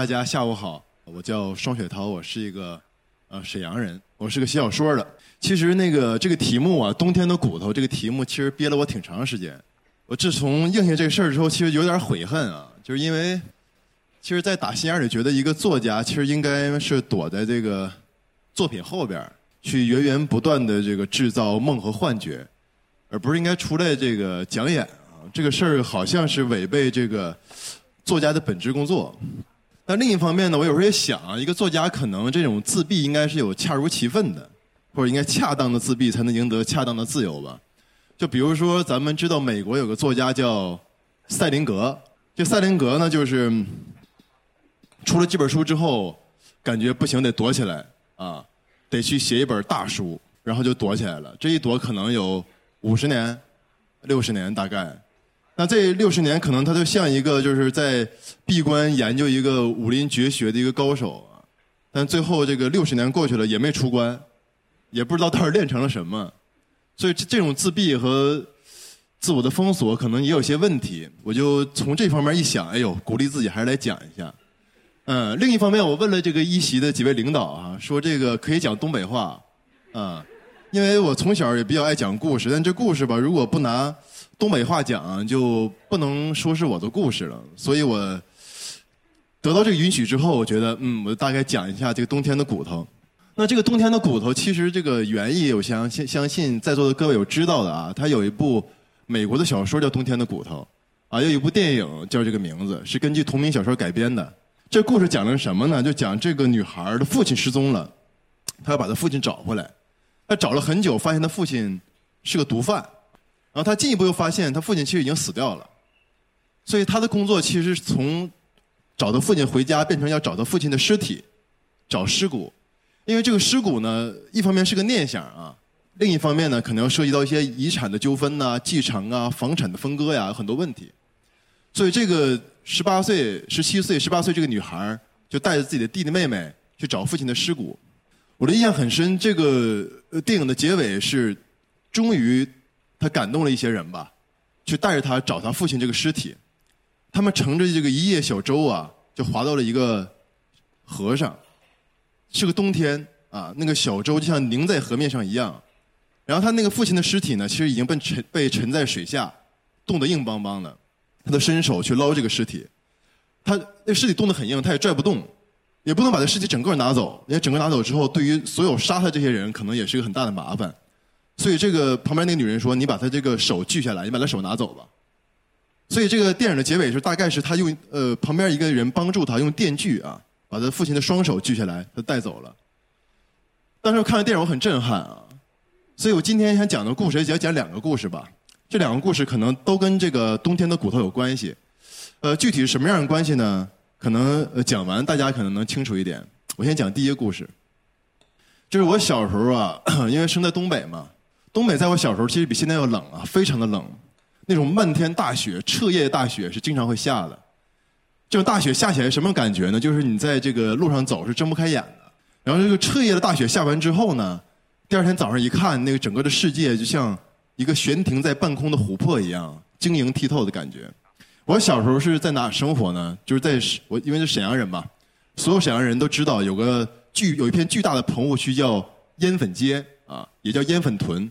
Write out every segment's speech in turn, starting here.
大家下午好，我叫双雪涛，我是一个呃沈阳人，我是个写小说的。其实那个这个题目啊，冬天的骨头这个题目，其实憋了我挺长时间。我自从应下这个事儿之后，其实有点悔恨啊，就是因为，其实，在打心眼里觉得一个作家其实应该是躲在这个作品后边，去源源不断的这个制造梦和幻觉，而不是应该出来这个讲演啊。这个事儿好像是违背这个作家的本职工作。但另一方面呢，我有时候也想啊，一个作家可能这种自闭应该是有恰如其分的，或者应该恰当的自闭才能赢得恰当的自由吧。就比如说，咱们知道美国有个作家叫赛林格，这赛林格呢，就是出了几本书之后，感觉不行，得躲起来啊，得去写一本大书，然后就躲起来了。这一躲可能有五十年、六十年大概。那这六十年，可能他就像一个就是在闭关研究一个武林绝学的一个高手啊。但最后这个六十年过去了，也没出关，也不知道到底练成了什么。所以这这种自闭和自我的封锁可能也有些问题，我就从这方面一想，哎呦，鼓励自己还是来讲一下。嗯，另一方面，我问了这个一席的几位领导啊，说这个可以讲东北话，啊，因为我从小也比较爱讲故事，但这故事吧，如果不拿东北话讲，就不能说是我的故事了。所以我得到这个允许之后，我觉得，嗯，我大概讲一下这个冬天的骨头。那这个冬天的骨头，其实这个原意，我相信相信在座的各位有知道的啊。它有一部美国的小说叫《冬天的骨头》，啊，有一部电影叫这个名字，是根据同名小说改编的。这故事讲的是什么呢？就讲这个女孩的父亲失踪了，她要把她父亲找回来。她找了很久，发现她父亲是个毒贩，然后他进一步又发现他父亲其实已经死掉了。所以他的工作其实从找到父亲回家，变成要找到父亲的尸体，找尸骨。因为这个尸骨呢，一方面是个念想啊，另一方面呢，可能要涉及到一些遗产的纠纷呐、继承啊、房产的分割呀，很多问题。所以这个十八岁、十七岁、十八岁这个女孩就带着自己的弟弟妹妹去找父亲的尸骨。我的印象很深，这个电影的结尾是，终于他感动了一些人吧，去带着他找他父亲这个尸体。他们乘着这个一叶小舟啊，就划到了一个河上。是个冬天啊，那个小舟就像凝在河面上一样，然后他那个父亲的尸体呢，其实已经被沉被沉在水下，冻得硬邦邦的。他的伸手去捞这个尸体，他那尸体冻得很硬，他也拽不动，也不能把这尸体整个拿走。因为整个拿走之后，对于所有杀他这些人，可能也是一个很大的麻烦。所以这个旁边那个女人说：“你把她这个手锯下来，你把她手拿走吧。”所以这个电影的结尾是，大概是他用呃旁边一个人帮助他用电锯啊。把他父亲的双手锯下来，他带走了。当时我看完电影，我很震撼啊！所以我今天想讲的故事，也讲讲两个故事吧。这两个故事可能都跟这个冬天的骨头有关系。呃，具体是什么样的关系呢？可能讲完大家可能能清楚一点。我先讲第一个故事，就是我小时候啊，因为生在东北嘛，东北在我小时候其实比现在要冷啊，非常的冷，那种漫天大雪、彻夜大雪是经常会下的。这种大雪下起来什么感觉呢？就是你在这个路上走是睁不开眼的。然后这个彻夜的大雪下完之后呢，第二天早上一看，那个整个的世界就像一个悬停在半空的琥珀一样，晶莹剔透的感觉。我小时候是在哪生活呢？就是在我因为是沈阳人嘛，所有沈阳人都知道有个巨有一片巨大的棚户区叫烟粉街啊，也叫烟粉屯，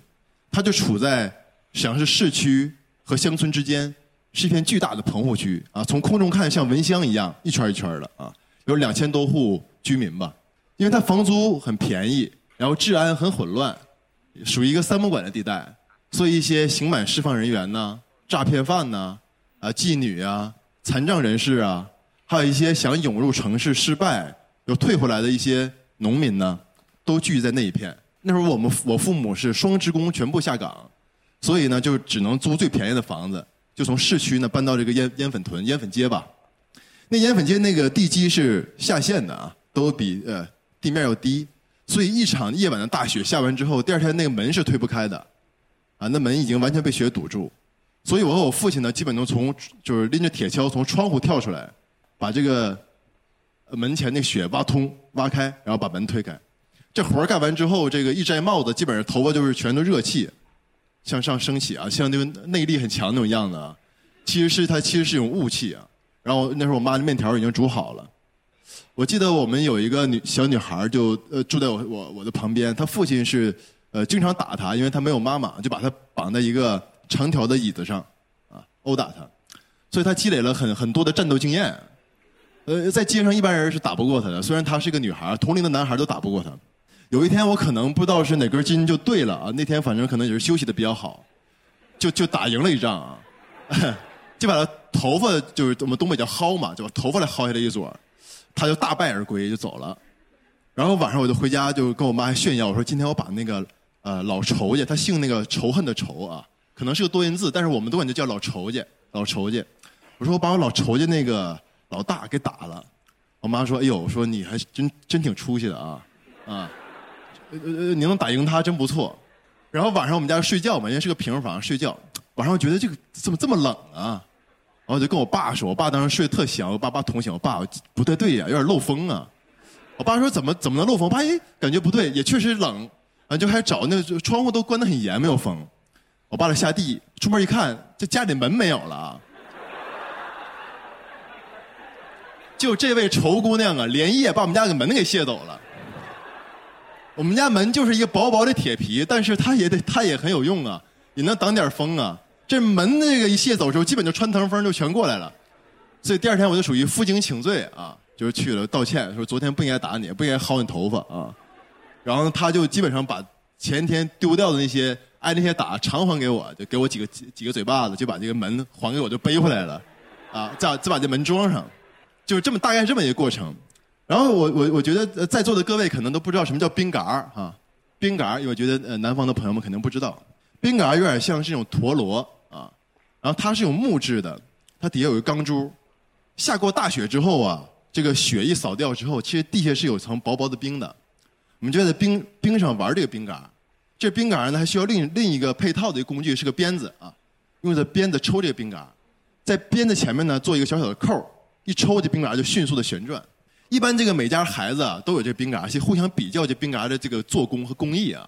它就处在沈阳市市区和乡村之间。是一片巨大的棚户区啊，从空中看像蚊香一样一圈一圈的啊，有两千多户居民吧。因为它房租很便宜，然后治安很混乱，属于一个三不管的地带，所以一些刑满释放人员呢、诈骗犯呢、啊妓女啊、残障人士啊，还有一些想涌入城市失败又退回来的一些农民呢，都聚集在那一片。那时候我们我父母是双职工，全部下岗，所以呢就只能租最便宜的房子。就从市区呢搬到这个烟烟粉屯烟粉街吧，那烟粉街那个地基是下陷的啊，都比呃地面要低，所以一场夜晚的大雪下完之后，第二天那个门是推不开的，啊，那门已经完全被雪堵住，所以我和我父亲呢，基本都从就是拎着铁锹从窗户跳出来，把这个门前那雪挖通挖开，然后把门推开，这活干完之后，这个一摘帽子，基本上头发就是全都热气。向上升起啊，像那个内力很强那种样子啊，其实是它其实是一种雾气啊。然后那时候我妈的面条已经煮好了，我记得我们有一个女小女孩就呃住在我我我的旁边，她父亲是呃经常打她，因为她没有妈妈，就把她绑在一个长条的椅子上啊殴打她，所以她积累了很很多的战斗经验。呃，在街上一般人是打不过她的，虽然她是个女孩，同龄的男孩都打不过她。有一天我可能不知道是哪根筋就对了啊，那天反正可能也是休息的比较好，就就打赢了一仗啊，就把他头发就是我们东北叫薅嘛，就把头发来薅下来一撮，他就大败而归就走了。然后晚上我就回家就跟我妈炫耀，我说今天我把那个呃老仇家，他姓那个仇恨的仇啊，可能是个多音字，但是我们都管他叫老仇家，老仇家。我说我把我老仇家那个老大给打了。我妈说：“哎呦，说你还真真挺出息的啊，啊，呃呃，你能打赢他真不错。”然后晚上我们家睡觉嘛，因为是个平房睡觉，晚上我觉得这个怎么这么冷啊？然后我就跟我爸说，我爸当时睡得特香，我爸爸捅醒我爸，不太对呀，有点漏风啊。我爸说怎么怎么能漏风？我爸哎，感觉不对，也确实冷，啊，就开始找那个窗户都关得很严，没有风。我爸就下地出门一看，这家里门没有了啊。就这位仇姑娘啊，连夜把我们家的门给卸走了。我们家门就是一个薄薄的铁皮，但是它也得它也很有用啊，也能挡点风啊。这门那个一卸走之后，基本就穿堂风就全过来了。所以第二天我就属于负荆请罪啊，就是去了道歉，说昨天不应该打你，不应该薅你头发啊。然后他就基本上把前天丢掉的那些挨那些打偿还给我，就给我几个几几个嘴巴子，就把这个门还给我，就背回来了，啊，再再把这门装上，就是这么大概这么一个过程。然后我我我觉得在座的各位可能都不知道什么叫冰杆儿哈，冰杆儿，我觉得呃南方的朋友们肯定不知道，冰杆儿有点像是这种陀螺啊，然后它是有木质的，它底下有个钢珠，下过大雪之后啊，这个雪一扫掉之后，其实地下是有层薄薄的冰的。我们就在冰冰上玩这个冰杆儿，这冰杆儿呢还需要另另一个配套的一个工具，是个鞭子啊，用这鞭子抽这个冰杆儿，在鞭子前面呢做一个小小的扣儿，一抽这冰杆儿就迅速的旋转。一般这个每家孩子啊都有这冰杆儿，去互相比较这冰杆儿的这个做工和工艺啊。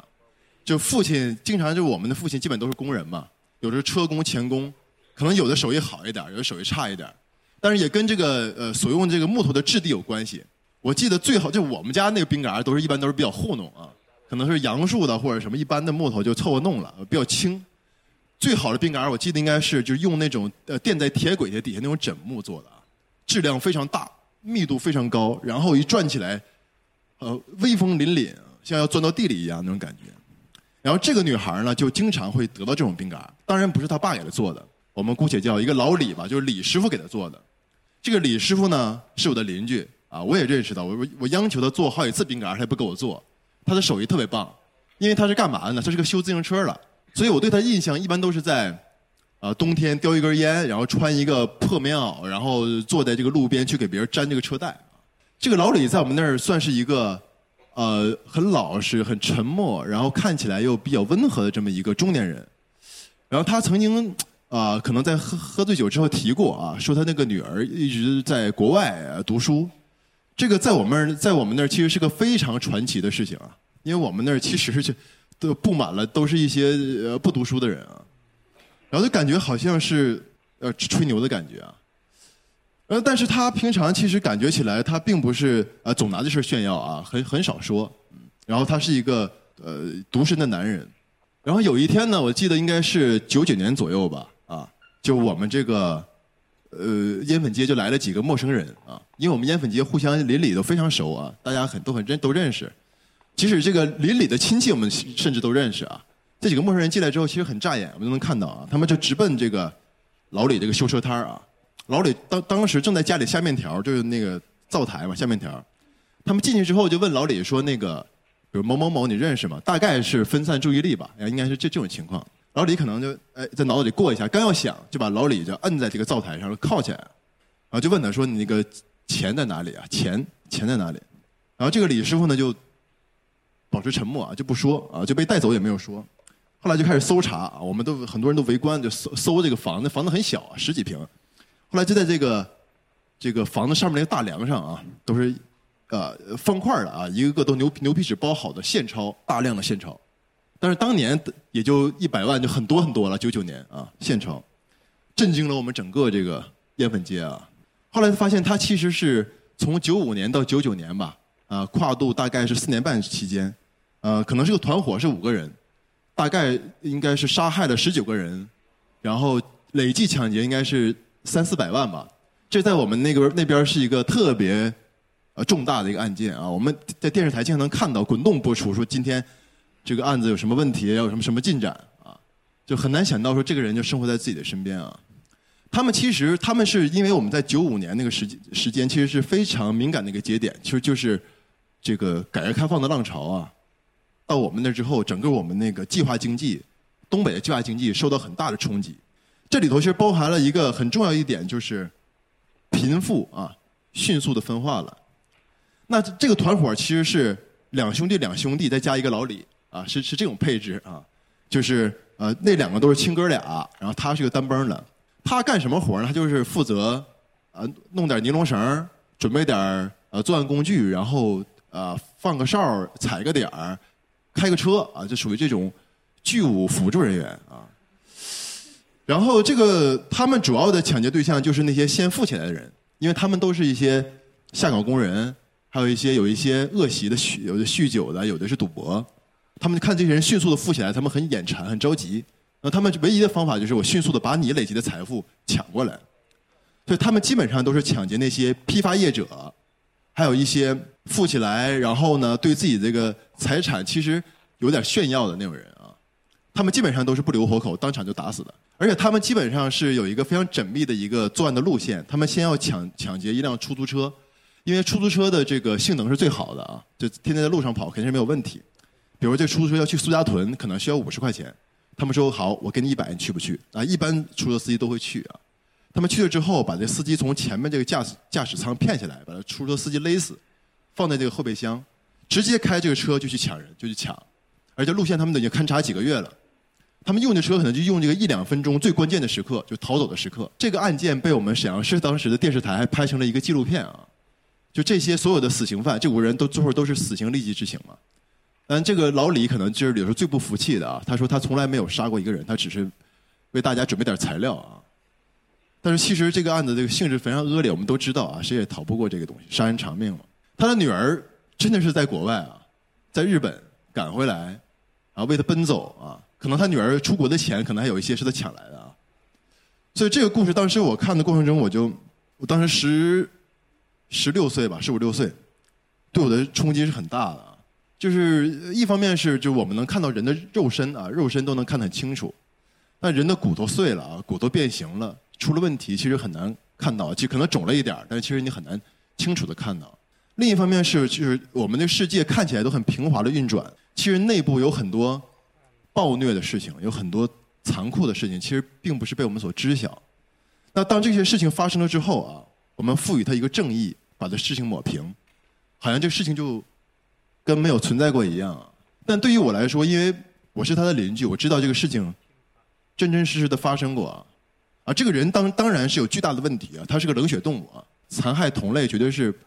就父亲经常就我们的父亲基本都是工人嘛，有的是车工、钳工，可能有的手艺好一点，有的手艺差一点，但是也跟这个呃所用这个木头的质地有关系。我记得最好就我们家那个冰杆儿都是一般都是比较糊弄啊，可能是杨树的或者什么一般的木头就凑合弄了，比较轻。最好的冰杆儿我记得应该是就是用那种呃垫在铁轨的底下那种枕木做的啊，质量非常大，密度非常高，然后一转起来，呃威风凛凛，像要钻到地里一样那种感觉。然后这个女孩呢就经常会得到这种冰杆儿，当然不是她爸给她做的，我们姑且叫一个老李吧，就是李师傅给她做的。这个李师傅呢是我的邻居啊，我也认识他，我我我央求他做好几次冰杆儿，他也不给我做。他的手艺特别棒，因为他是干嘛的呢？他是个修自行车的，所以我对他印象一般都是在，啊冬天叼一根烟，然后穿一个破棉袄，然后坐在这个路边去给别人粘这个车带。这个老李在我们那儿算是一个，呃很老实、很沉默，然后看起来又比较温和的这么一个中年人。然后他曾经啊、可能在喝喝醉酒之后提过啊，说他那个女儿一直在国外读书。这个在我们那，在我们那儿其实是个非常传奇的事情啊，因为我们那儿其实是都布满了都是一些呃不读书的人啊，然后就感觉好像是呃吹牛的感觉啊。呃，但是他平常其实感觉起来，他并不是呃总拿这事炫耀啊，很很少说。然后他是一个呃独身的男人。然后有一天呢，我记得应该是九九年左右吧，啊，就我们这个呃烟粉街就来了几个陌生人啊，因为我们烟粉街互相邻里都非常熟啊，大家很都很认都认识，即使这个邻里的亲戚我们甚至都认识啊。这几个陌生人进来之后，其实很扎眼，我们都能看到啊，他们就直奔这个老李这个修车摊啊。老李当当时正在家里下面条，就是那个灶台嘛，下面条。他们进去之后就问老李说：“那个，比如某某某，你认识吗？”大概是分散注意力吧，应该是这这种情况。老李可能就哎在脑子里过一下，刚要想，就把老李就摁在这个灶台上靠起来，然后就问他说：“你那个钱在哪里啊？钱钱在哪里？”然后这个李师傅呢就保持沉默啊，就不说啊，就被带走也没有说。后来就开始搜查啊，我们都很多人都围观，就搜搜这个房子，房子很小啊，十几平。后来就在这个这个房子上面那个大梁上啊，都是呃方块的啊，一个个都牛牛皮纸包好的现钞，大量的现钞。但是当年也就一百万，就很多很多了。九九年啊，现钞，震惊了我们整个这个烟粉街啊。后来发现他其实是从九五年到九九年吧，啊，跨度大概是四年半期间，呃，可能是个团伙是五个人，大概应该是杀害了十九个人，然后累计抢劫应该是三四百万吧。这在我们那个那边是一个特别呃重大的一个案件啊，我们在电视台经常能看到滚动播出，说今天这个案子有什么问题，要有什么什么进展啊，就很难想到说这个人就生活在自己的身边啊。他们其实他们是因为我们在九五年那个时时间，其实是非常敏感的一个节点，其实就是这个改革开放的浪潮啊，到我们那之后，整个我们那个计划经济，东北的计划经济受到很大的冲击。这里头其实包含了一个很重要一点，就是。贫富啊，迅速的分化了。那这个团伙其实是两兄弟两兄弟再加一个老李啊，是是这种配置啊。就是呃那两个都是亲哥俩，然后他是个单帮的。他干什么活呢？他就是负责呃弄点尼龙绳，准备点呃作案工具，然后呃放个哨，踩个点儿，开个车啊，就属于这种剧务辅助人员啊。然后这个他们主要的抢劫对象就是那些先富起来的人，因为他们都是一些下岗工人，还有一些有一些恶习的酗有的酗酒的，有的是赌博。他们看这些人迅速的富起来，他们很眼馋，很着急。那他们唯一的方法就是我迅速的把你累积的财富抢过来。所以他们基本上都是抢劫那些批发业者，还有一些富起来，然后呢对自己这个财产其实有点炫耀的那种人啊。他们基本上都是不留活口，当场就打死的。而且他们基本上是有一个非常缜密的一个作案的路线。他们先要抢抢劫一辆出租车，因为出租车的这个性能是最好的啊，就天天在路上跑肯定是没有问题。比如这出租车要去苏家屯，可能需要五十块钱，他们说好，我给你一百，你去不去？啊，一般出租车司机都会去啊。他们去了之后，把这司机从前面这个驾驶驾驶舱骗下来，把这出租车司机勒死，放在这个后备箱，直接开这个车就去抢人，就去抢。而且路线他们都已经勘察几个月了。他们用的车可能就用这个一两分钟最关键的时刻，就逃走的时刻。这个案件被我们沈阳市当时的电视台还拍成了一个纪录片啊。就这些所有的死刑犯，这五个人都最后都是死刑立即执行嘛。但这个老李可能就是有时候最不服气的啊。他说他从来没有杀过一个人，他只是为大家准备点材料啊。但是其实这个案子这个性质非常恶劣，我们都知道啊，谁也逃不过这个东西，杀人偿命嘛。他的女儿真的是在国外啊，在日本赶回来，然后为他奔走啊。可能他女儿出国的钱，可能还有一些是他抢来的啊。所以这个故事当时我看的过程中，我就我当时十十六岁吧，十五六岁，对我的冲击是很大的啊。就是一方面是就我们能看到人的肉身啊，肉身都能看得很清楚，但人的骨头碎了啊，骨头变形了，出了问题，其实很难看到，就可能肿了一点但是其实你很难清楚的看到。另一方面是就是我们的世界看起来都很平滑的运转，其实内部有很多。暴虐的事情有很多，残酷的事情其实并不是被我们所知晓。那当这些事情发生了之后啊，我们赋予它一个正义，把这事情抹平，好像这个事情就跟没有存在过一样。但对于我来说，因为我是他的邻居，我知道这个事情真真实实的发生过啊。啊，这个人当当然是有巨大的问题啊，他是个冷血动物啊，残害同类绝对是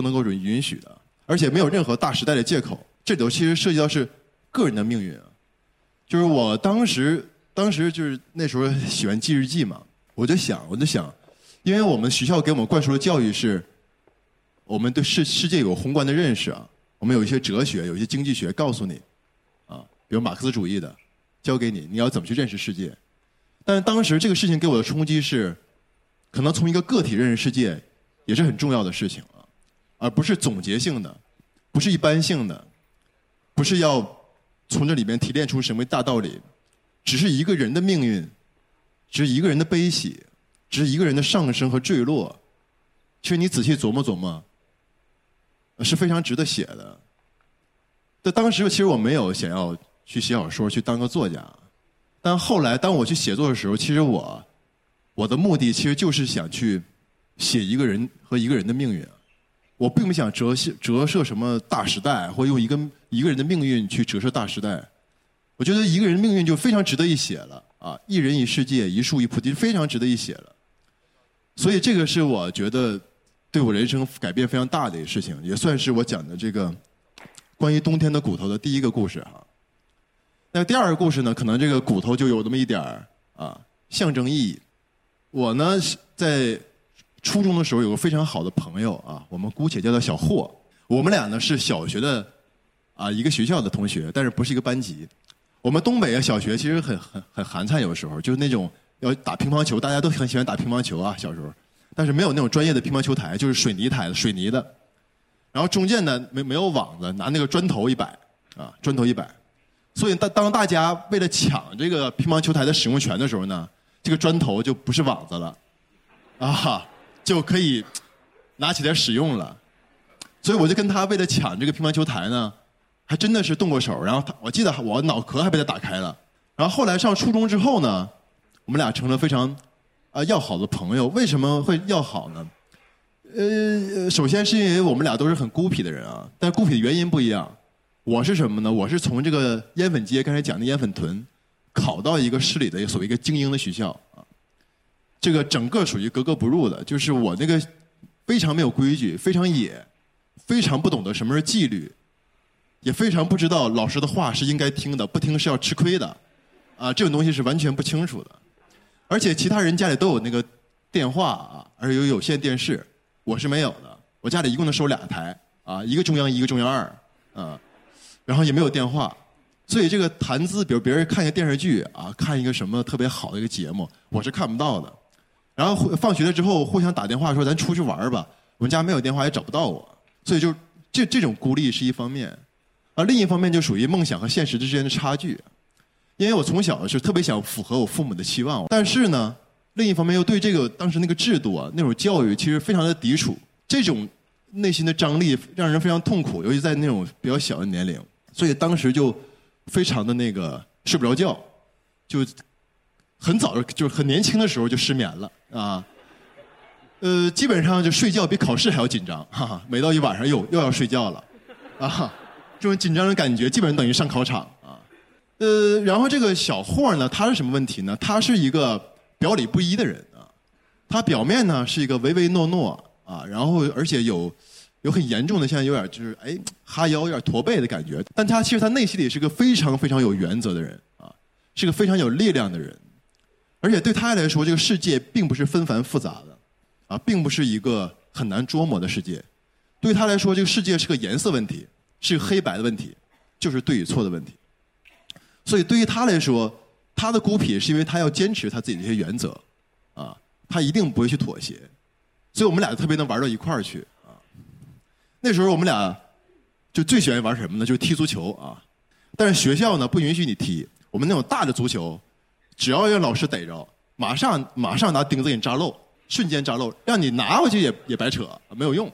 不能够允允许的，而且没有任何大时代的借口。这里头其实涉及到是个人的命运啊。就是我当时，当时就是那时候喜欢记日记嘛，我就想，我就想，因为我们学校给我们灌输的教育是，我们对世世界有宏观的认识啊，我们有一些哲学，有一些经济学告诉你，啊，比如马克思主义的，教给你你要怎么去认识世界。但是当时这个事情给我的冲击是，可能从一个个体认识世界也是很重要的事情啊，而不是总结性的，不是一般性的，不是要。从这里面提炼出什么大道理？只是一个人的命运，只是一个人的悲喜，只是一个人的上升和坠落。其实你仔细琢磨琢磨，是非常值得写的。在当时，其实我没有想要去写小说，去当个作家。但后来，当我去写作的时候，其实我我的目的其实就是想去写一个人和一个人的命运。我并不想折射折射什么大时代，或用一个一个人的命运去折射大时代。我觉得一个人命运就非常值得一写了啊！一人一世界，一树一菩提，非常值得一写了。所以这个是我觉得对我人生改变非常大的一个事情，也算是我讲的这个关于冬天的骨头的第一个故事哈。那第二个故事呢，可能这个骨头就有那么一点儿啊象征意义。我呢在。初中的时候有个非常好的朋友啊，我们姑且叫他小霍。我们俩呢是小学的啊一个学校的同学，但是不是一个班级。我们东北啊小学其实很很很寒碜，有时候就是那种要打乒乓球，大家都很喜欢打乒乓球啊，小时候。但是没有那种专业的乒乓球台，就是水泥台水泥的。然后中间呢没没有网子，拿那个砖头一摆啊，砖头一摆。所以当当大家为了抢这个乒乓球台的使用权的时候呢，这个砖头就不是网子了，啊，就可以拿起来使用了。所以我就跟他为了抢这个乒乓球台呢，还真的是动过手。然后他我记得我脑壳还被他打开了。然后后来上初中之后呢，我们俩成了非常啊要好的朋友。为什么会要好呢？呃，首先是因为我们俩都是很孤僻的人啊，但孤僻的原因不一样。我是什么呢？我是从这个烟粉街刚才讲的烟粉屯，考到一个市里的所谓一个精英的学校。这个整个属于格格不入的，就是我那个非常没有规矩，非常野，非常不懂得什么是纪律，也非常不知道老师的话是应该听的，不听是要吃亏的，啊，这种东西是完全不清楚的。而且其他人家里都有那个电话啊，而且有有线电视。我是没有的，我家里一共能收俩台啊，一个中央一个中央二，啊，然后也没有电话，所以这个谈资，比如别人看一个电视剧啊，看一个什么特别好的一个节目，我是看不到的。然后放学了之后互相打电话说咱出去玩吧，我们家没有电话也找不到我，所以就这这种孤立是一方面，而另一方面就属于梦想和现实之间的差距，因为我从小是特别想符合我父母的期望，但是呢。另一方面又对这个当时那个制度啊，那种教育其实非常的抵触，这种内心的张力让人非常痛苦，尤其在那种比较小的年龄，所以当时就非常的那个睡不着觉，就很早就就是很年轻的时候就失眠了啊，呃，基本上就睡觉比考试还要紧张，哈哈，每到一晚上又又要睡觉了，啊，这种紧张的感觉基本上等于上考场啊，呃，然后这个小霍呢，他是什么问题呢？他是一个。表里不一的人啊，他表面呢是一个唯唯诺诺啊，然后而且有有很严重的，现在有点就是哎哈腰有点驼背的感觉，但他其实他内心里是个非常非常有原则的人啊，是个非常有力量的人，而且对他来说，这个世界并不是纷繁复杂的啊，并不是一个很难捉摸的世界，对他来说，这个世界是个颜色问题，是黑白的问题，就是对与错的问题，所以对于他来说。他的孤僻是因为他要坚持他自己的一些原则，啊，他一定不会去妥协，所以我们俩特别能玩到一块儿去啊。那时候我们俩就最喜欢玩什么呢？就是踢足球啊。但是学校呢不允许你踢，我们那种大的足球，只要让老师逮着，马上马上拿钉子给你扎漏，瞬间扎漏，让你拿回去也也白扯，没有用，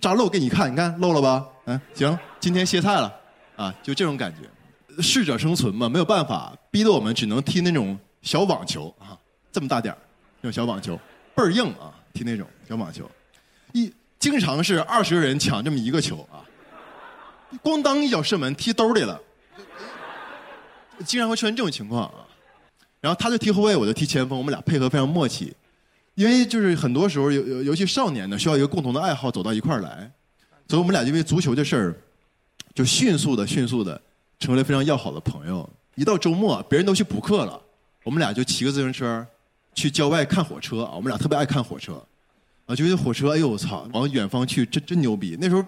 扎漏给你看，你看漏了吧？嗯，行，今天歇菜了，啊，就这种感觉。适者生存嘛，没有办法，逼得我们只能踢那种小网球啊，这么大点儿，那种小网球，倍儿硬啊，踢那种小网球，一经常是二十个人抢这么一个球啊，咣当一脚射门，踢兜里了，经常会出现这种情况啊。然后他就踢后卫，我就踢前锋，我们俩配合非常默契，因为就是很多时候，尤尤尤其少年呢，需要一个共同的爱好走到一块儿来，所以我们俩因为足球这事儿，就迅速的、迅速的。成为了非常要好的朋友。一到周末，别人都去补课了，我们俩就骑个自行车去郊外看火车啊。我们俩特别爱看火车，啊，觉得火车，哎呦我操，往远方去，真真牛逼。那时候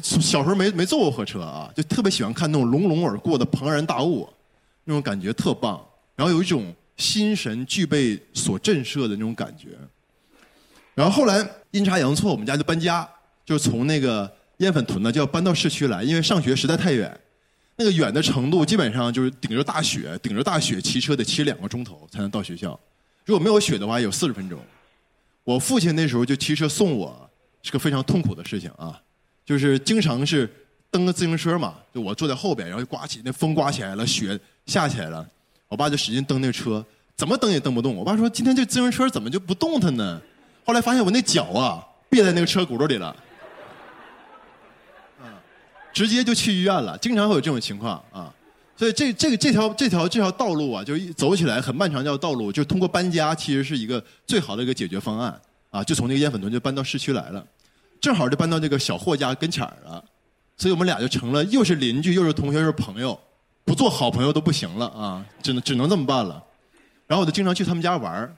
小时候没没坐过火车啊，就特别喜欢看那种隆隆而过的庞然大物，那种感觉特棒。然后有一种心神俱备所震慑的那种感觉。然后后来阴差阳错，我们家就搬家，就从那个烟粉屯呢就要搬到市区来，因为上学实在太远。那个远的程度，基本上就是顶着大雪，顶着大雪骑车得骑两个钟头才能到学校。如果没有雪的话，有四十分钟。我父亲那时候就骑车送我，是个非常痛苦的事情啊。就是经常是蹬个自行车嘛，就我坐在后边，然后刮起那风刮起来了，雪下起来了，我爸就使劲蹬那个车，怎么蹬也蹬不动。我爸说：“今天这自行车怎么就不动弹呢？”后来发现我那脚啊，别在那个车轱辘里了。直接就去医院了，经常会有这种情况啊，所以这这个这条这条这条道路啊，就走起来很漫长这条道路，就通过搬家其实是一个最好的一个解决方案啊，就从那个烟粉屯就搬到市区来了，正好就搬到这个小霍家跟前儿了，所以我们俩就成了又是邻居又是同学又是朋友，不做好朋友都不行了啊，只能只能这么办了，然后我就经常去他们家玩，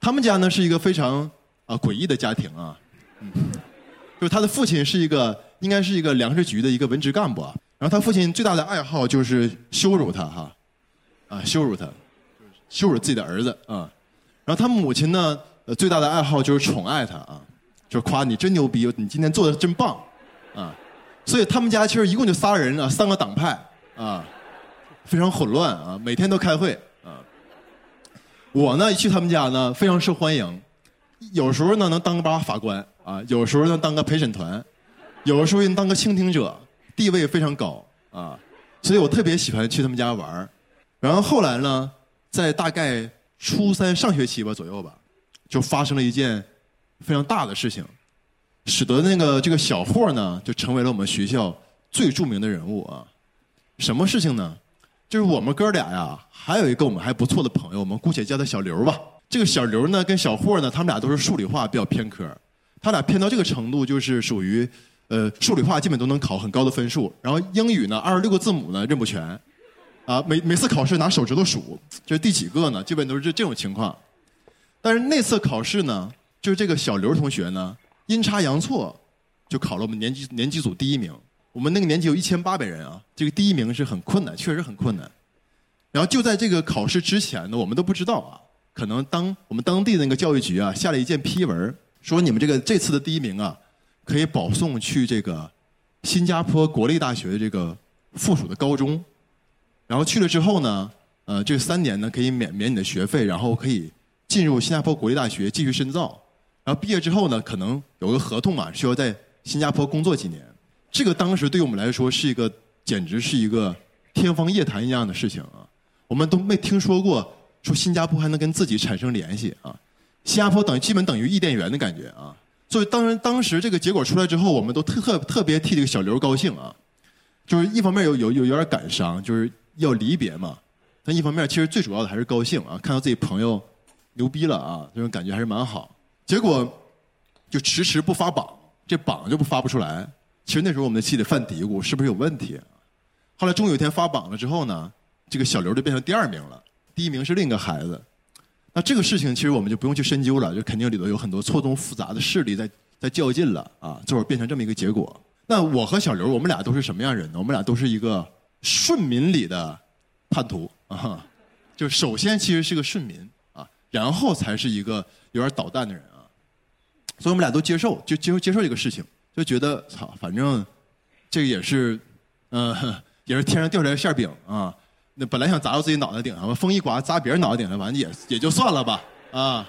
他们家呢是一个非常啊诡异的家庭啊，嗯，就是他的父亲是一个应该是一个粮食局的一个文职干部啊，然后他父亲最大的爱好就是羞辱他哈，啊羞辱他，羞辱自己的儿子啊，然后他母亲呢呃最大的爱好就是宠爱他啊，就是夸你真牛逼，你今天做的真棒，啊，所以他们家其实一共就仨人啊，三个党派啊，非常混乱啊，每天都开会啊。我呢一去他们家呢非常受欢迎，有时候呢能当个把法官啊，有时候呢当个陪审团，有的时候能当个倾听者，地位非常高啊，所以我特别喜欢去他们家玩然后后来呢，在大概初三上学期吧左右吧，就发生了一件非常大的事情，使得那个这个小霍呢就成为了我们学校最著名的人物啊。什么事情呢？就是我们哥俩呀，还有一个我们还不错的朋友，我们姑且叫他小刘吧。这个小刘呢，跟小霍呢，他们俩都是数理化比较偏科，他俩偏到这个程度，就是属于呃数理化基本都能考很高的分数，然后英语呢二十六个字母呢认不全，啊每每次考试拿手指头数，这是第几个呢？基本都是这这种情况。但是那次考试呢，就是这个小刘同学呢，阴差阳错就考了我们年级年级组第一名。我们那个年级有一千八百人啊，这个第一名是很困难，确实很困难。然后就在这个考试之前呢，我们都不知道啊，可能当我们当地那个教育局啊下了一件批文，说你们这个这次的第一名啊，可以保送去这个新加坡国立大学的这个附属的高中。然后去了之后呢，呃，这三年呢可以免免你的学费，然后可以进入新加坡国立大学继续深造。然后毕业之后呢，可能有个合同啊，需要在新加坡工作几年。这个当时对我们来说是一个简直是一个天方夜谭一样的事情啊！我们都没听说过说新加坡还能跟自己产生联系啊！新加坡等于基本等于伊甸园的感觉啊！所以当然当时这个结果出来之后，我们都特特特别替这个小刘高兴啊！就是一方面有有有有点感伤，就是要离别嘛；但一方面其实最主要的还是高兴啊！看到自己朋友牛逼了啊，这种感觉还是蛮好。结果就迟迟不发榜，这榜就不发不出来。其实那时候我们的心里犯嘀咕，是不是有问题？后来终于有一天发榜了之后呢，这个小刘就变成第二名了，第一名是另一个孩子。那这个事情其实我们就不用去深究了，就肯定里头有很多错综复杂的势力在在较劲了啊，最后变成这么一个结果。那我和小刘，我们俩都是什么样人呢？我们俩都是一个顺民里的叛徒啊，就首先其实是个顺民啊，然后才是一个有点捣蛋的人啊，所以我们俩都接受，就接受接受这个事情。就觉得操，反正这个也是，嗯，也是天上掉下来的馅饼啊。那本来想砸到自己脑袋顶上，风一刮砸别人脑袋顶上，完了也也就算了吧啊。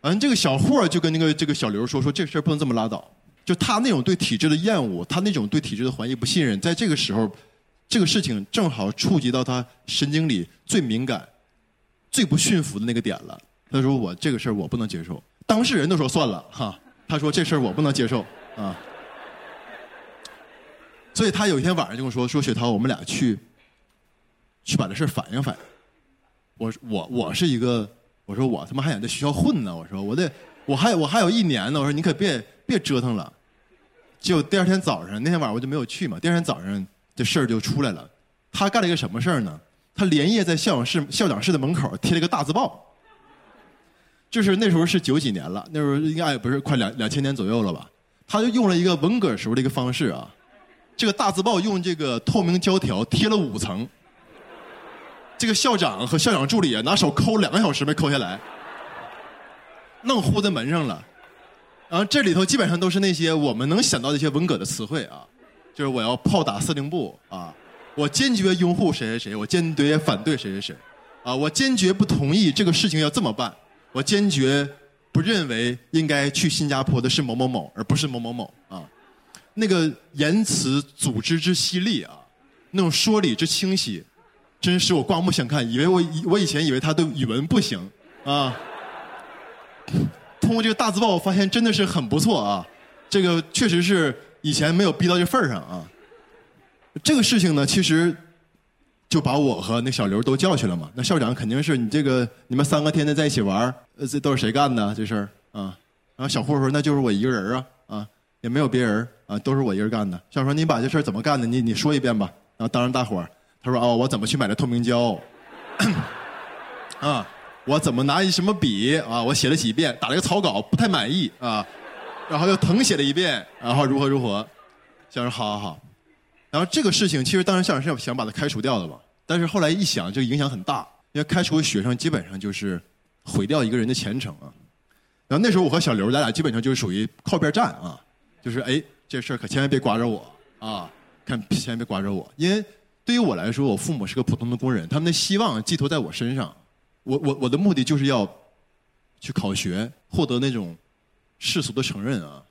反正这个小霍就跟那个这个小刘说说这事儿不能这么拉倒。就他那种对体制的厌恶，他那种对体制的怀疑不信任，在这个时候，这个事情正好触及到他神经里最敏感、最不驯服的那个点了。他说我这个事儿我不能接受。当事人都说算了哈。他说：“这事儿我不能接受啊，所以他有一天晚上就跟我说：说雪涛，我们俩去，去把这事儿反映反映。我我我是一个，我说我他妈还想在学校混呢。我说我得我还我还有一年呢。我说你可别别折腾了。就第二天早上，那天晚上我就没有去嘛。第二天早上这事儿就出来了。他干了一个什么事儿呢？他连夜在校长室校长室的门口贴了一个大字报。”就是那时候是九几年了，那时候应该也不是快两两千年左右了吧？他就用了一个文革时候的一个方式啊，这个大字报用这个透明胶条贴了五层，这个校长和校长助理啊拿手抠两个小时没抠下来，弄糊在门上了。然后这里头基本上都是那些我们能想到的一些文革的词汇啊，就是我要炮打司令部啊，我坚决拥护谁谁谁，我坚决反对谁谁谁，啊，我坚决不同意这个事情要这么办。我坚决不认为应该去新加坡的是某某某，而不是某某某啊！那个言辞组织之犀利啊，那种说理之清晰，真是我刮目相看。以为我以我以前以为他的语文不行啊，通过这个大字报，我发现真的是很不错啊！这个确实是以前没有逼到这份儿上啊。这个事情呢，其实。就把我和那小刘都叫去了嘛。那校长肯定是你这个你们三个天天在一起玩呃，这都是谁干的这事儿啊？然后小霍说那就是我一个人啊啊，也没有别人啊，都是我一个人干的。校长说你把这事儿怎么干的？你你说一遍吧。然后当着大伙儿，他说哦，我怎么去买的透明胶？啊，我怎么拿一什么笔啊？我写了几遍，打了个草稿，不太满意啊，然后又誊写了一遍，然后如何如何。校长好好好。然后这个事情其实当时校长是想把他开除掉的嘛，但是后来一想，这个影响很大，因为开除学生基本上就是毁掉一个人的前程啊。然后那时候我和小刘咱俩基本上就是属于靠边站啊，就是哎这事儿可千万别刮着我啊，看千万别刮着我，因为对于我来说，我父母是个普通的工人，他们的希望寄托在我身上。我我我的目的就是要去考学，获得那种世俗的承认啊！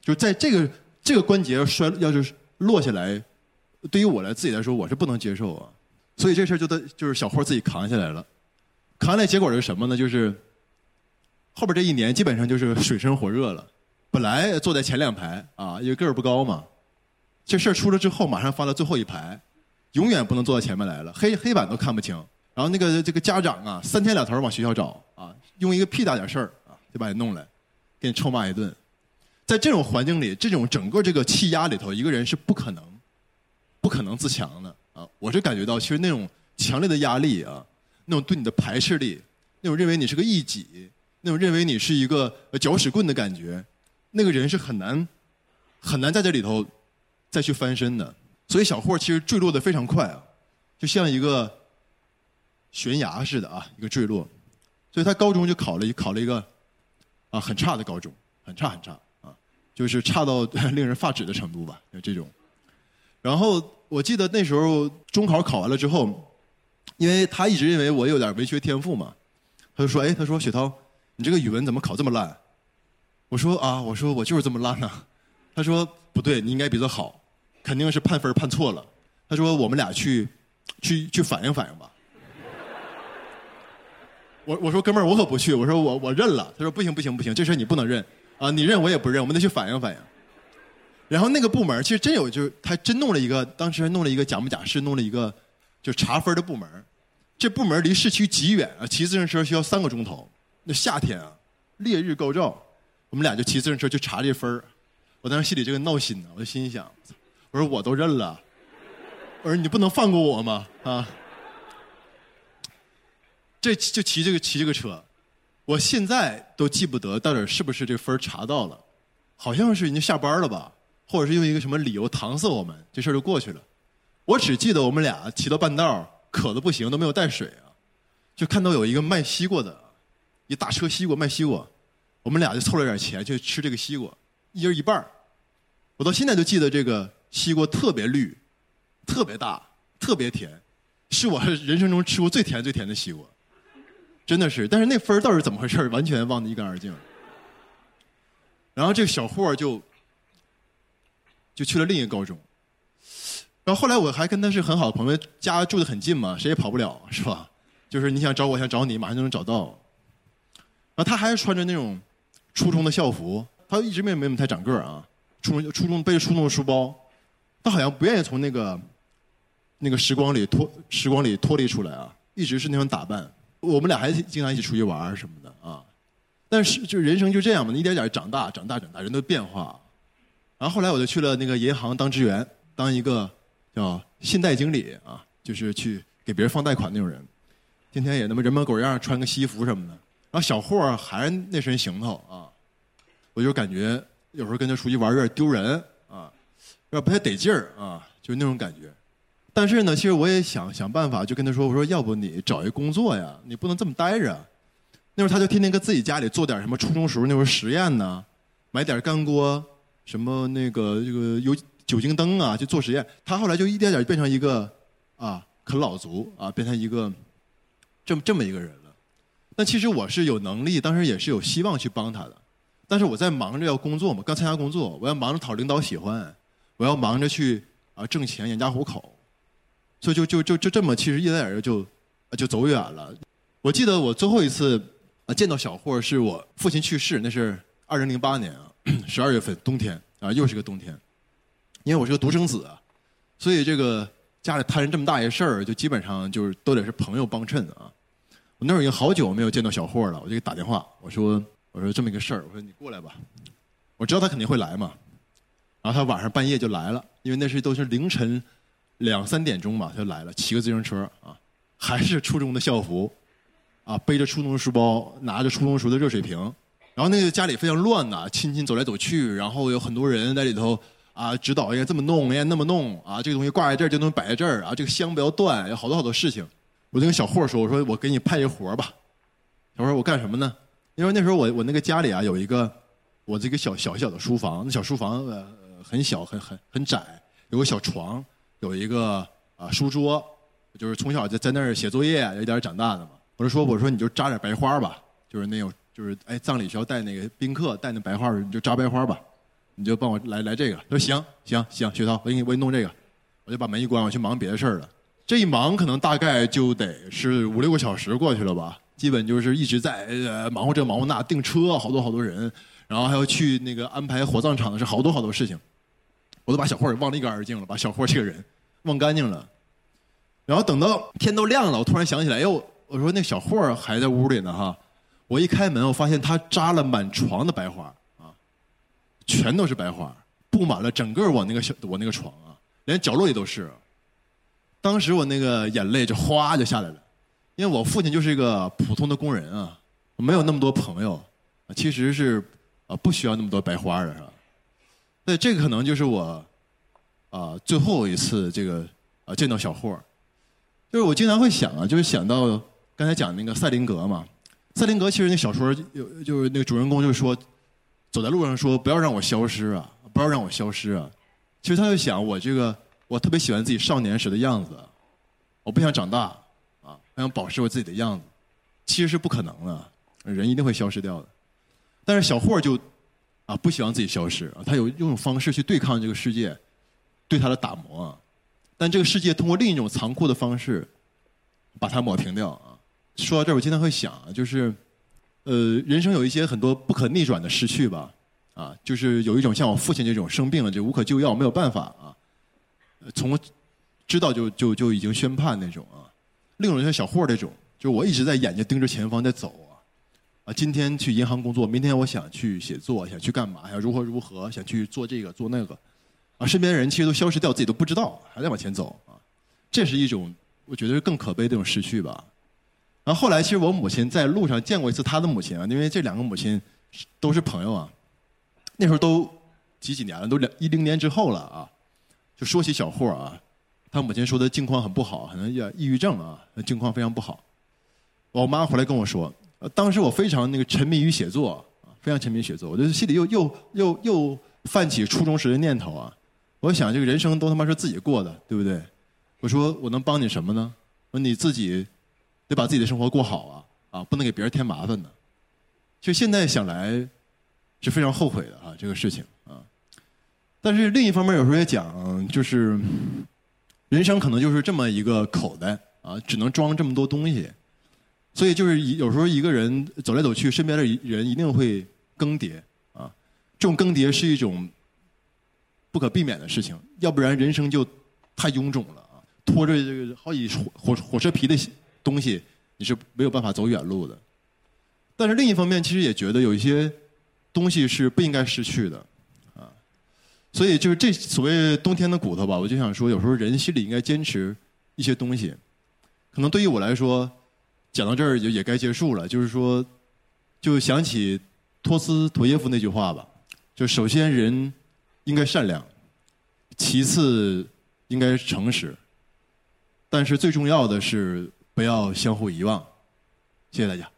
就在这个这个关节摔要是落下来，对于我来自己来说，我是不能接受啊！所以这事儿就得就是小霍自己扛下来了。扛下来结果是什么呢？就是后边这一年基本上就是水深火热了。本来坐在前两排啊，因为个儿不高嘛，这事儿出了之后，马上放到最后一排，永远不能坐到前面来了，黑黑板都看不清。然后那个这个家长啊，三天两头往学校找啊，用一个屁大点事儿啊，就把你弄来，给你臭骂一顿。在这种环境里，这种整个这个气压里头，一个人是不可能，不可能自强的啊。我是感觉到，其实那种强烈的压力啊，那种对你的排斥力，那种认为你是个异己，那种认为你是一个搅屎棍的感觉，那个人是很难很难在这里头再去翻身的。所以小霍其实坠落的非常快啊，就像一个。悬崖似的啊，一个坠落，所以他高中就考了考了一个啊很差的高中，很差很差啊，就是差到 令人发指的程度吧，就这种。然后我记得那时候中考考完了之后，因为他一直认为我有点文学天赋嘛，他就说：“哎，他说雪涛，你这个语文怎么考这么烂？”我说：“啊，我说我就是这么烂呐。”他说：“不对，你应该比他好，肯定是判分判错了。”他说：“我们俩去去去反映反映吧。”我我说哥们儿，我可不去。我说我我认了。他说不行不行不行，这事你不能认啊！你认我也不认，我们得去反映反映。然后那个部门其实真有，就是他真弄了一个，当时还弄了一个假模假式，弄了一个就查分的部门。这部门离市区极远啊，骑自行车需要三个钟头。那夏天啊，烈日高照，我们俩就骑自行车去查这分我当时心里这个闹心呢，我就心想，我说我都认了，我说你不能放过我吗？啊！这就骑这个骑这个车，我现在都记不得到底是不是这分查到了，好像是人家下班了吧，或者是用一个什么理由搪塞我们，这事儿就过去了。我只记得我们俩骑到半道渴的不行，都没有带水啊，就看到有一个卖西瓜的，一大车西瓜卖西瓜，我们俩就凑了点钱去吃这个西瓜，一人一半我到现在都记得这个西瓜特别绿，特别大，特别甜，是我人生中吃过最甜最甜的西瓜。真的是，但是那分儿到底是怎么回事完全忘得一干二净。然后这个小霍就就去了另一个高中。然后后来我还跟他是很好的朋友，家住的很近嘛，谁也跑不了，是吧？就是你想找我，想找你，马上就能找到。然后他还是穿着那种初中的校服，他一直没没怎么太长个儿啊。初中初中背着初中的书包，他好像不愿意从那个那个时光里脱时光里脱离出来啊，一直是那种打扮。我们俩还经常一起出去玩什么的啊，但是就人生就这样嘛，一点点长大，长大，长大，人都变化。然后后来我就去了那个银行当职员，当一个叫信贷经理啊，就是去给别人放贷款那种人。天天也那么人模狗样，穿个西服什么的。然后小霍还是那身行头啊，我就感觉有时候跟他出去玩有点丢人啊，有点不太得劲儿啊，就是那种感觉。但是呢，其实我也想想办法，就跟他说：“我说要不你找一工作呀，你不能这么待着。”那会儿他就天天搁自己家里做点什么初中时候那会儿实验呢，买点干锅，什么那个这个有酒精灯啊，就做实验。他后来就一点点变成一个啊啃老族啊，变成一个这么这么一个人了。但其实我是有能力，当时也是有希望去帮他的。但是我在忙着要工作嘛，刚参加工作，我要忙着讨领导喜欢，我要忙着去啊挣钱养家糊口。所以就就就就这么，其实一点点就就走远了。我记得我最后一次啊见到小霍是我父亲去世，那是二零零八年啊 十二月份冬天啊又是个冬天。因为我是个独生子啊，所以这个家里摊上这么大一事儿，就基本上就是都得是朋友帮衬啊。我那会儿已经好久没有见到小霍了，我就给打电话，我说我说这么一个事儿，我说你过来吧。我知道他肯定会来嘛，然后他晚上半夜就来了，因为那是都是凌晨。两三点钟吧，他就来了，骑个自行车啊，还是初中的校服，啊，背着初中的书包，拿着初中时的热水瓶，然后那个家里非常乱呐，亲戚走来走去，然后有很多人在里头啊指导应该这么弄，应该那么弄啊，这个东西挂在这儿，这东西摆在这儿啊，这个香不要断，有好多好多事情。我就跟小霍说：“我说我给你派一活吧。”小霍我干什么呢？因为那时候我我那个家里啊有一个我这个小小小的书房，那小书房呃很小很很很窄，有个小床，有一个啊书桌，就是从小在在那儿写作业有点长大的嘛。我就说我说你就扎点白花吧，就是那种就是哎葬礼需要带那个宾客带那白花，你就扎白花吧，你就帮我来来这个。他说行行行，薛涛，我给你我给你弄这个，我就把门一关，我去忙别的事儿了。这一忙可能大概就得是五六个小时过去了吧，基本就是一直在呃忙活这忙活那，订车好多好多人，然后还要去那个安排火葬场的是好多好多事情，我都把小霍给忘得一干二净了，把小霍这个人忘干净了。然后等到天都亮了，我突然想起来，哎呦，我说那小霍还在屋里呢哈，我一开门，我发现他扎了满床的白花啊，全都是白花，布满了整个我那个小我那个床啊，连角落里都是。当时我那个眼泪就哗就下来了，因为我父亲就是一个普通的工人啊，没有那么多朋友，其实是啊不需要那么多白花的是吧？那这个可能就是我啊最后一次这个啊见到小霍，就是我经常会想啊，就是想到刚才讲那个赛林格嘛，赛林格其实那小说有就是那个主人公就说走在路上说不要让我消失啊，不要让我消失啊，其实他就想我这个。我特别喜欢自己少年时的样子，我不想长大，啊，我想保持我自己的样子，其实是不可能的，人一定会消失掉的。但是小霍就，啊，不希望自己消失啊，他有用方式去对抗这个世界，对他的打磨，但这个世界通过另一种残酷的方式，把他抹平掉啊。说到这儿，我经常会想，就是，呃，人生有一些很多不可逆转的失去吧，啊，就是有一种像我父亲这种生病了就无可救药，没有办法啊。从知道就就就已经宣判那种啊，另一种像小霍这种，就我一直在眼睛盯着前方在走啊，啊，今天去银行工作，明天我想去写作，想去干嘛，想如何如何，想去做这个做那个，啊，身边的人其实都消失掉，自己都不知道，还在往前走啊，这是一种我觉得是更可悲的一种失去吧。然后后来其实我母亲在路上见过一次她的母亲啊，因为这两个母亲都是朋友啊，那时候都几几年了，都两一零年之后了啊。就说起小霍啊，他母亲说的境况很不好，可能也抑郁症啊，境况非常不好。我妈回来跟我说，当时我非常那个沉迷于写作，非常沉迷写作，我就心里又又又又泛起初中时的念头啊。我想这个人生都他妈是自己过的，对不对？我说我能帮你什么呢？说你自己得把自己的生活过好啊，啊，不能给别人添麻烦的。就现在想来是非常后悔的啊，这个事情啊。但是另一方面，有时候也讲，就是人生可能就是这么一个口袋啊，只能装这么多东西。所以就是有时候一个人走来走去，身边的人一定会更迭啊。这种更迭是一种不可避免的事情，要不然人生就太臃肿了啊。拖着这个好几火火车皮的东西，你是没有办法走远路的。但是另一方面，其实也觉得有一些东西是不应该失去的。啊所以就是这所谓冬天的骨头吧，我就想说，有时候人心里应该坚持一些东西。可能对于我来说，讲到这儿也也该结束了。就是说，就想起托斯托耶夫那句话吧，就首先人应该善良，其次应该诚实，但是最重要的是不要相互遗忘。谢谢大家。